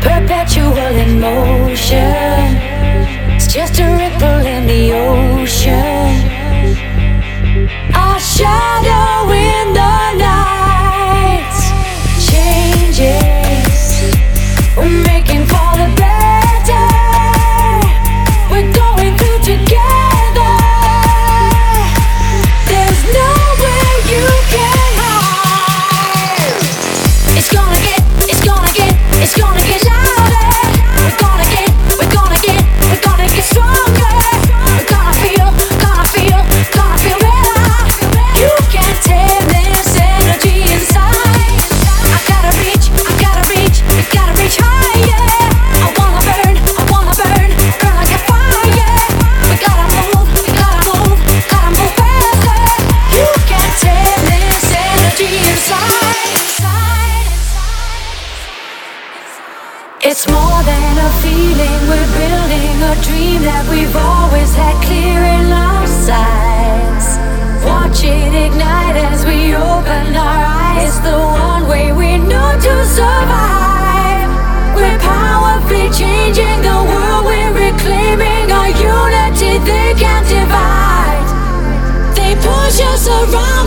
perpetual in motion. It's just a ripple in the ocean. than a feeling. We're building a dream that we've always had clear in our sights. Watch it ignite as we open our eyes. It's the one way we know to survive. We're powerfully changing the world. We're reclaiming our unity they can't divide. They push us around.